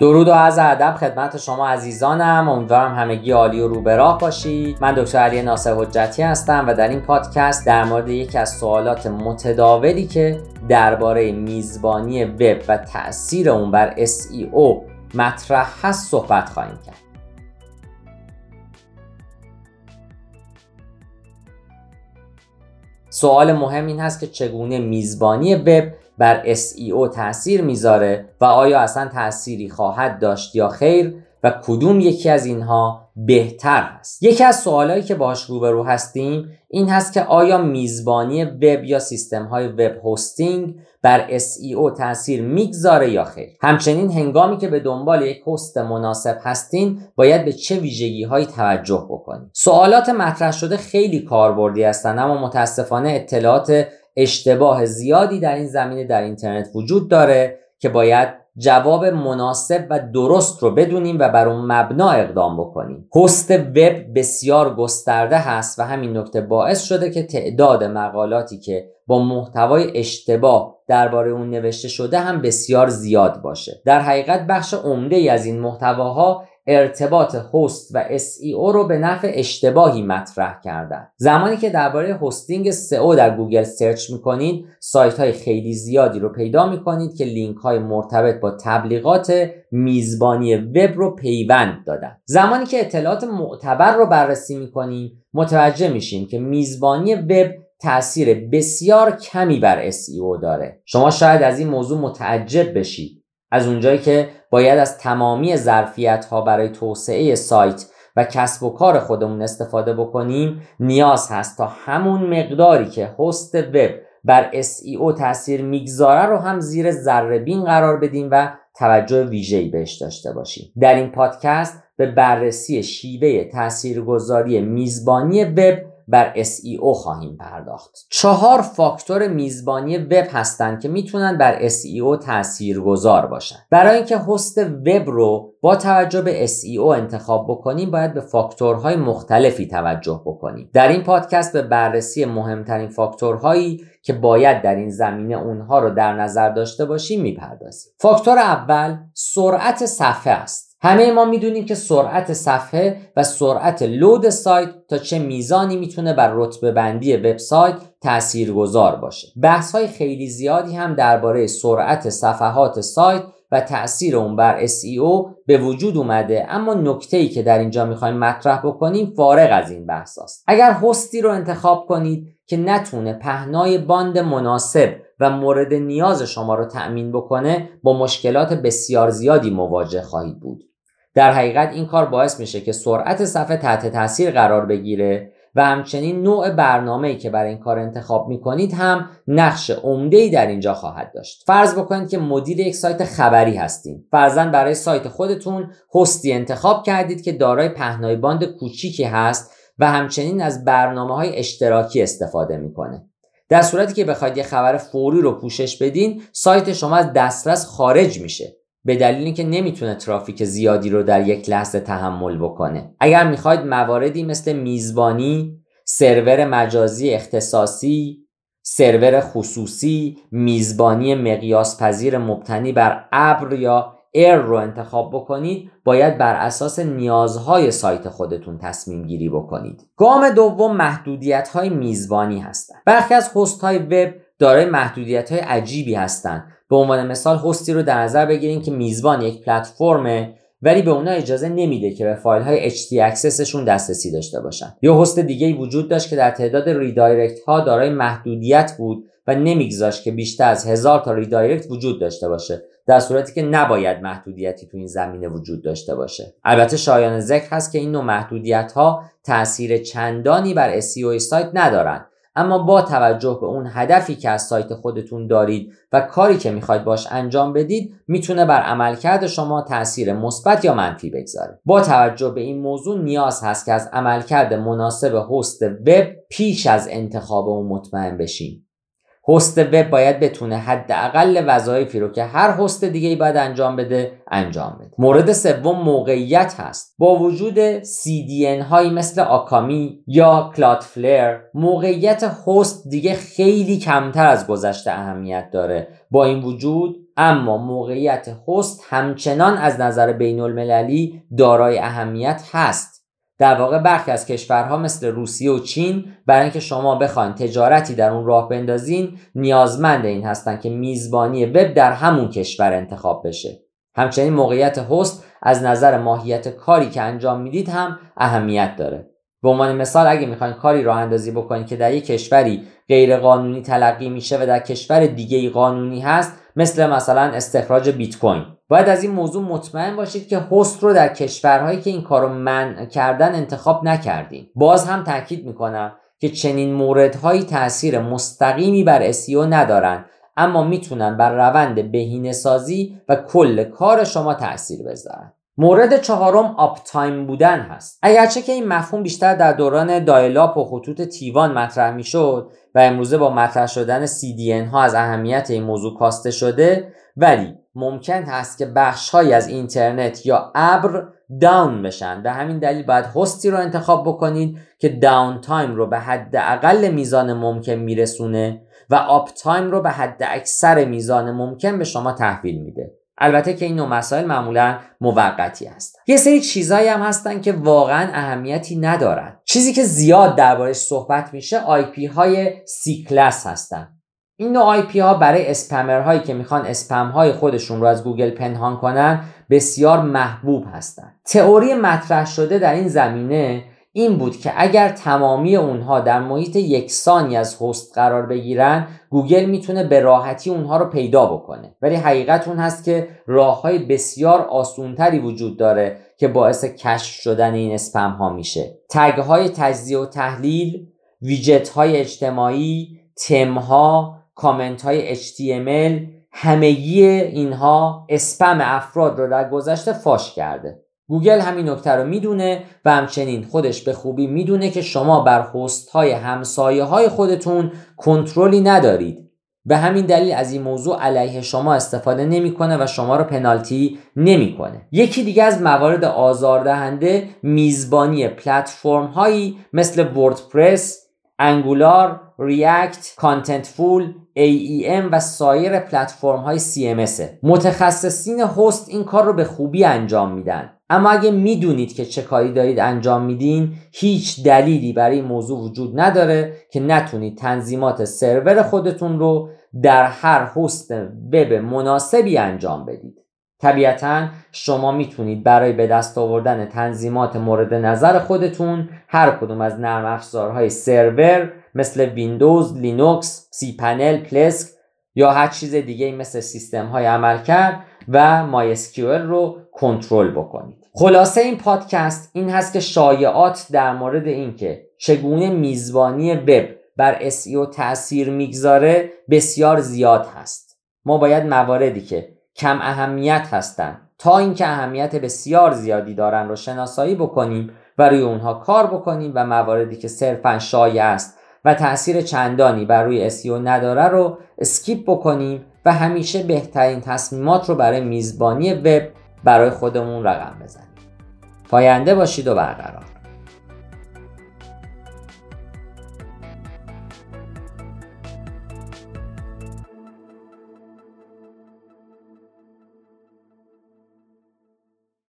درود و از ادب خدمت شما عزیزانم. امیدوارم همگی عالی و رو به راه باشید. من دکتر علی ناصر حجتی هستم و در این پادکست در مورد یکی از سوالات متداولی که درباره میزبانی وب و تاثیر اون بر SEO مطرح هست صحبت خواهیم کرد. سوال مهم این هست که چگونه میزبانی وب بر SEO تاثیر می‌ذاره و آیا اصلا تأثیری خواهد داشت یا خیر و کدوم یکی از اینها بهتر هست یکی از سوالهایی که باش روبرو هستیم این هست که آیا میزبانی وب یا سیستم های وب هستینگ بر SEO تاثیر می‌گذاره یا خیر؟ همچنین هنگامی که به دنبال یک هست مناسب هستین باید به چه ویژگی هایی توجه بکنید؟ سوالات مطرح شده خیلی کاربردی هستند اما متاسفانه اطلاعات اشتباه زیادی در این زمینه در اینترنت وجود داره که باید جواب مناسب و درست رو بدونیم و بر اون مبنا اقدام بکنیم. host وب بسیار گسترده هست و همین نکته باعث شده که تعداد مقالاتی که با محتوای اشتباه درباره اون نوشته شده هم بسیار زیاد باشه. در حقیقت بخش عمده ای از این محتواها ارتباط host و SEO رو به نحو اشتباهی مطرح کردن. زمانی که درباره hosting SEO در گوگل search می‌کنید سایت های خیلی زیادی رو پیدا می‌کنید که لینک های مرتبط با تبلیغات میزبانی وب رو پیوند دادن. زمانی که اطلاعات معتبر رو بررسی می‌کنیم متوجه میشیم که میزبانی وب تاثیر بسیار کمی بر SEO داره. شما شاید از این موضوع متعجب بشید. از اونجایی که باید از تمامی ظرفیت ها برای توسعه سایت و کسب و کار خودمون استفاده بکنیم نیاز هست تا همون مقداری که هست وب بر SEO تاثیر می‌گذاره رو هم زیر ذره بین قرار بدیم و توجه ویژه‌ای بهش داشته باشیم. در این پادکست به بررسی شیوه تاثیرگذاری میزبانی وب بر SEO خواهیم پرداخت. چهار فاکتور میزبانی وب هستند که می‌تونن بر SEO تأثیر گذار باشن. برای اینکه هست وب رو با توجه به SEO انتخاب بکنیم باید به فاکتورهای مختلفی توجه بکنیم. در این پادکست به بررسی مهمترین فاکتورهایی که باید در این زمینه اونها رو در نظر داشته باشیم می‌پردازیم. فاکتور اول سرعت صفحه است. همه ما می‌دونیم که سرعت صفحه و سرعت لود سایت تا چه میزانی می‌تونه بر رتبه بندی وبسایت تاثیرگذار باشه. بحث های خیلی زیادی هم درباره سرعت صفحات سایت و تاثیر اون بر SEO به وجود اومده اما نکته ای که در اینجا می‌خوایم مطرح بکنیم فارغ از این بحث هست. اگر هستی رو انتخاب کنید که نتونه پهنای باند مناسب و مورد نیاز شما رو تأمین بکنه با مشکلات بسیار زیادی مواجه خواهید بود. در حقیقت این کار باعث میشه که سرعت صفحه تحت تاثیر قرار بگیره و همچنین نوع برنامه ای که برای این کار انتخاب می‌کنید هم نقش عمده ای در اینجا خواهد داشت. فرض بکنید که مدیر یک سایت خبری هستید فرضاً برای سایت خودتون هستی انتخاب کردید که دارای پهنای باند کوچیکی هست و همچنین از برنامه های اشتراکی استفاده می‌کنه. در صورتی که بخواید یه خبر فوری رو پوشش بدین سایت شما از دسترس خارج میشه. به دلیل اینکه نمی‌تونه ترافیک زیادی رو در یک لحظه تحمل بکنه. اگر می‌خواید مواردی مثل میزبانی سرور مجازی اختصاصی سرور خصوصی میزبانی مقیاس پذیر مبتنی بر ابر یا ایر رو انتخاب بکنید باید بر اساس نیازهای سایت خودتون تصمیم گیری بکنید. گام دوم محدودیت های میزبانی هستند. برخی از هست های وب دارای محدودیت های عجیبی هستند. به عنوان مثال host ی رو در نظر بگیریم که میزبان یک پلتفرمه ولی به اونا اجازه نمیده که به فایل های htaccess شون دسترسی داشته باشن. یا host دیگه ای وجود داشت که در تعداد redirect ها دارای محدودیت بود و نمیگذاشت که بیشتر از هزار تا redirect وجود داشته باشه در صورتی که نباید محدودیتی تو این زمینه وجود داشته باشه. البته شایان ذکر هست که این نوع محدودیت ها تاثیر چندانی بر SEO سایت ندارند اما با توجه به اون هدفی که از سایت خودتون دارید و کاری که می‌خواید باش انجام بدید می‌تونه بر عملکرد شما تاثیر مثبت یا منفی بگذاره. با توجه به این موضوع نیاز هست که از عملکرد مناسب هست وب پیش از انتخاب اون مطمئن بشیم هست وب باید بتونه حداقل وظایفی رو که هر هست دیگه ای باید انجام بده انجام بده. مورد سوم موقعیت هست. با وجود CDN هایی مثل آکامی یا فلر موقعیت هست دیگه خیلی کمتر از گذشته اهمیت داره. با این وجود اما موقعیت هست همچنان از نظر بین المللی دارای اهمیت هست. در واقع برخی از کشورها مثل روسیه و چین برای اینکه شما بخواین تجارتی در اون راه بندازین نیازمند این هستن که میزبانی وب در همون کشور انتخاب بشه. همچنین موقعیت هست از نظر ماهیت کاری که انجام می‌دید هم اهمیت داره. به عنوان مثال اگه می‌خواین کاری راه اندازی بکنید که در یک کشوری غیر قانونی تلقی میشه و در کشور دیگه ای قانونی هست مثل مثلا استخراج بیت کوین باید از این موضوع مطمئن باشید که هست رو در کشورهایی که این کارو منع کردن انتخاب نکردین باز هم تاکید می‌کنم که چنین موردهایی تاثیر مستقیمی بر SEO ندارن اما می‌تونن بر روند بهینه سازی و کل کار شما تاثیر بذارن. مورد چهارم uptime بودن هست. اگرچه که این مفهوم بیشتر در دوران dial-up و خطوط T1 مطرح می‌شد و امروزه با مطرح شدن CDN ها از اهمیت این موضوع کاسته شده ولی ممکن هست که بخش های از اینترنت یا ابر down بشن. به همین دلیل باید host ی رو انتخاب بکنید که downtime رو به حد اقل میزان ممکن میرسونه و uptime رو به حد اکثر میزان ممکن به شما تحویل میده. البته که این نوع مسائل معمولا موقتی هست یه سری چیزهایی هم هستن که واقعا اهمیتی ندارن. چیزی که زیاد دربارش صحبت میشه IP های C class هستن. این نوع IP ها برای spammer هایی که می‌خوان اسپم های خودشون رو از گوگل پنهان کنن بسیار محبوب هستن. تئوری مطرح شده در این زمینه این بود که اگر تمامی اونها در محیط یکسانی از host قرار بگیرن گوگل می‌تونه به راحتی اونها رو پیدا بکنه. ولی حقیقت اون هست که راه های بسیار آسونتری وجود داره که باعث کشف شدن این اسپم ها میشه. tag های تجزیه و تحلیل ویجت های اجتماعی تم ها کامنت های HTML همگی اینها اسپم افراد رو در گذشته فاش کرده. گوگل همین نکته رو می‌دونه و همچنین خودش به خوبی می‌دونه که شما بر هست های همسایه های خودتون کنترلی ندارید. به همین دلیل از این موضوع علیه شما استفاده نمی‌کنه و شما رو پنالتی نمی‌کنه. یکی دیگه از موارد آزاردهنده میزبانی پلتفرم هایی مثل وردپرس Angular React Contentful AEM و سایر پلتفرم های CMS متخصصین host این کار رو به خوبی انجام میدن. اما اگه می‌دونید که چه کاری دارید انجام میدین هیچ دلیلی برای این موضوع وجود نداره که نتونید تنظیمات سرور خودتون رو در هر host وب مناسبی انجام بدید. طبیعتا شما می‌تونید برای به دست آوردن تنظیمات مورد نظر خودتون هر کدوم از نرم افزارهای سرور مثل ویندوز، لینوکس، cPanel، Plesk یا هر چیز دیگه مثل سیستم های عمل کرد و مای رو کنترل بکنید. خلاصه این پادکست این هست که شایعات در مورد اینکه چگونه میزبانی وب بر SEO تاثیر می‌گذاره بسیار زیاد هست. ما باید مواردی که کم اهمیت هستند تا اینکه اهمیت بسیار زیادی دارن رو شناسایی بکنیم و روی اونها کار بکنیم و مواردی که صرفا شایع است و تاثیر چندانی بر روی SEO نداره رو اسکیپ بکنیم و همیشه بهترین تصمیمات رو برای میزبانی وب برای خودمون رقم بزنیم. پاینده باشید و برقرار.